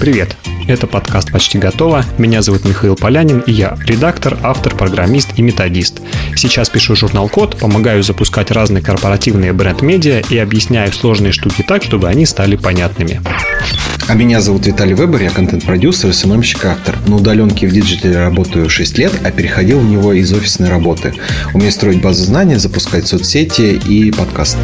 Привет! Это подкаст «Почти готово». Меня зовут Михаил Полянин, и я редактор, автор, программист и методист. Сейчас пишу журнал «Код», помогаю запускать разные корпоративные бренд-медиа и объясняю сложные штуки так, чтобы они стали понятными. А меня зовут Виталий Вебер, я контент-продюсер, СММщик, автор. На удаленке в диджитале работаю 6 лет, а переходил в него из офисной работы. Умею строить базу знаний, запускать соцсети и подкасты.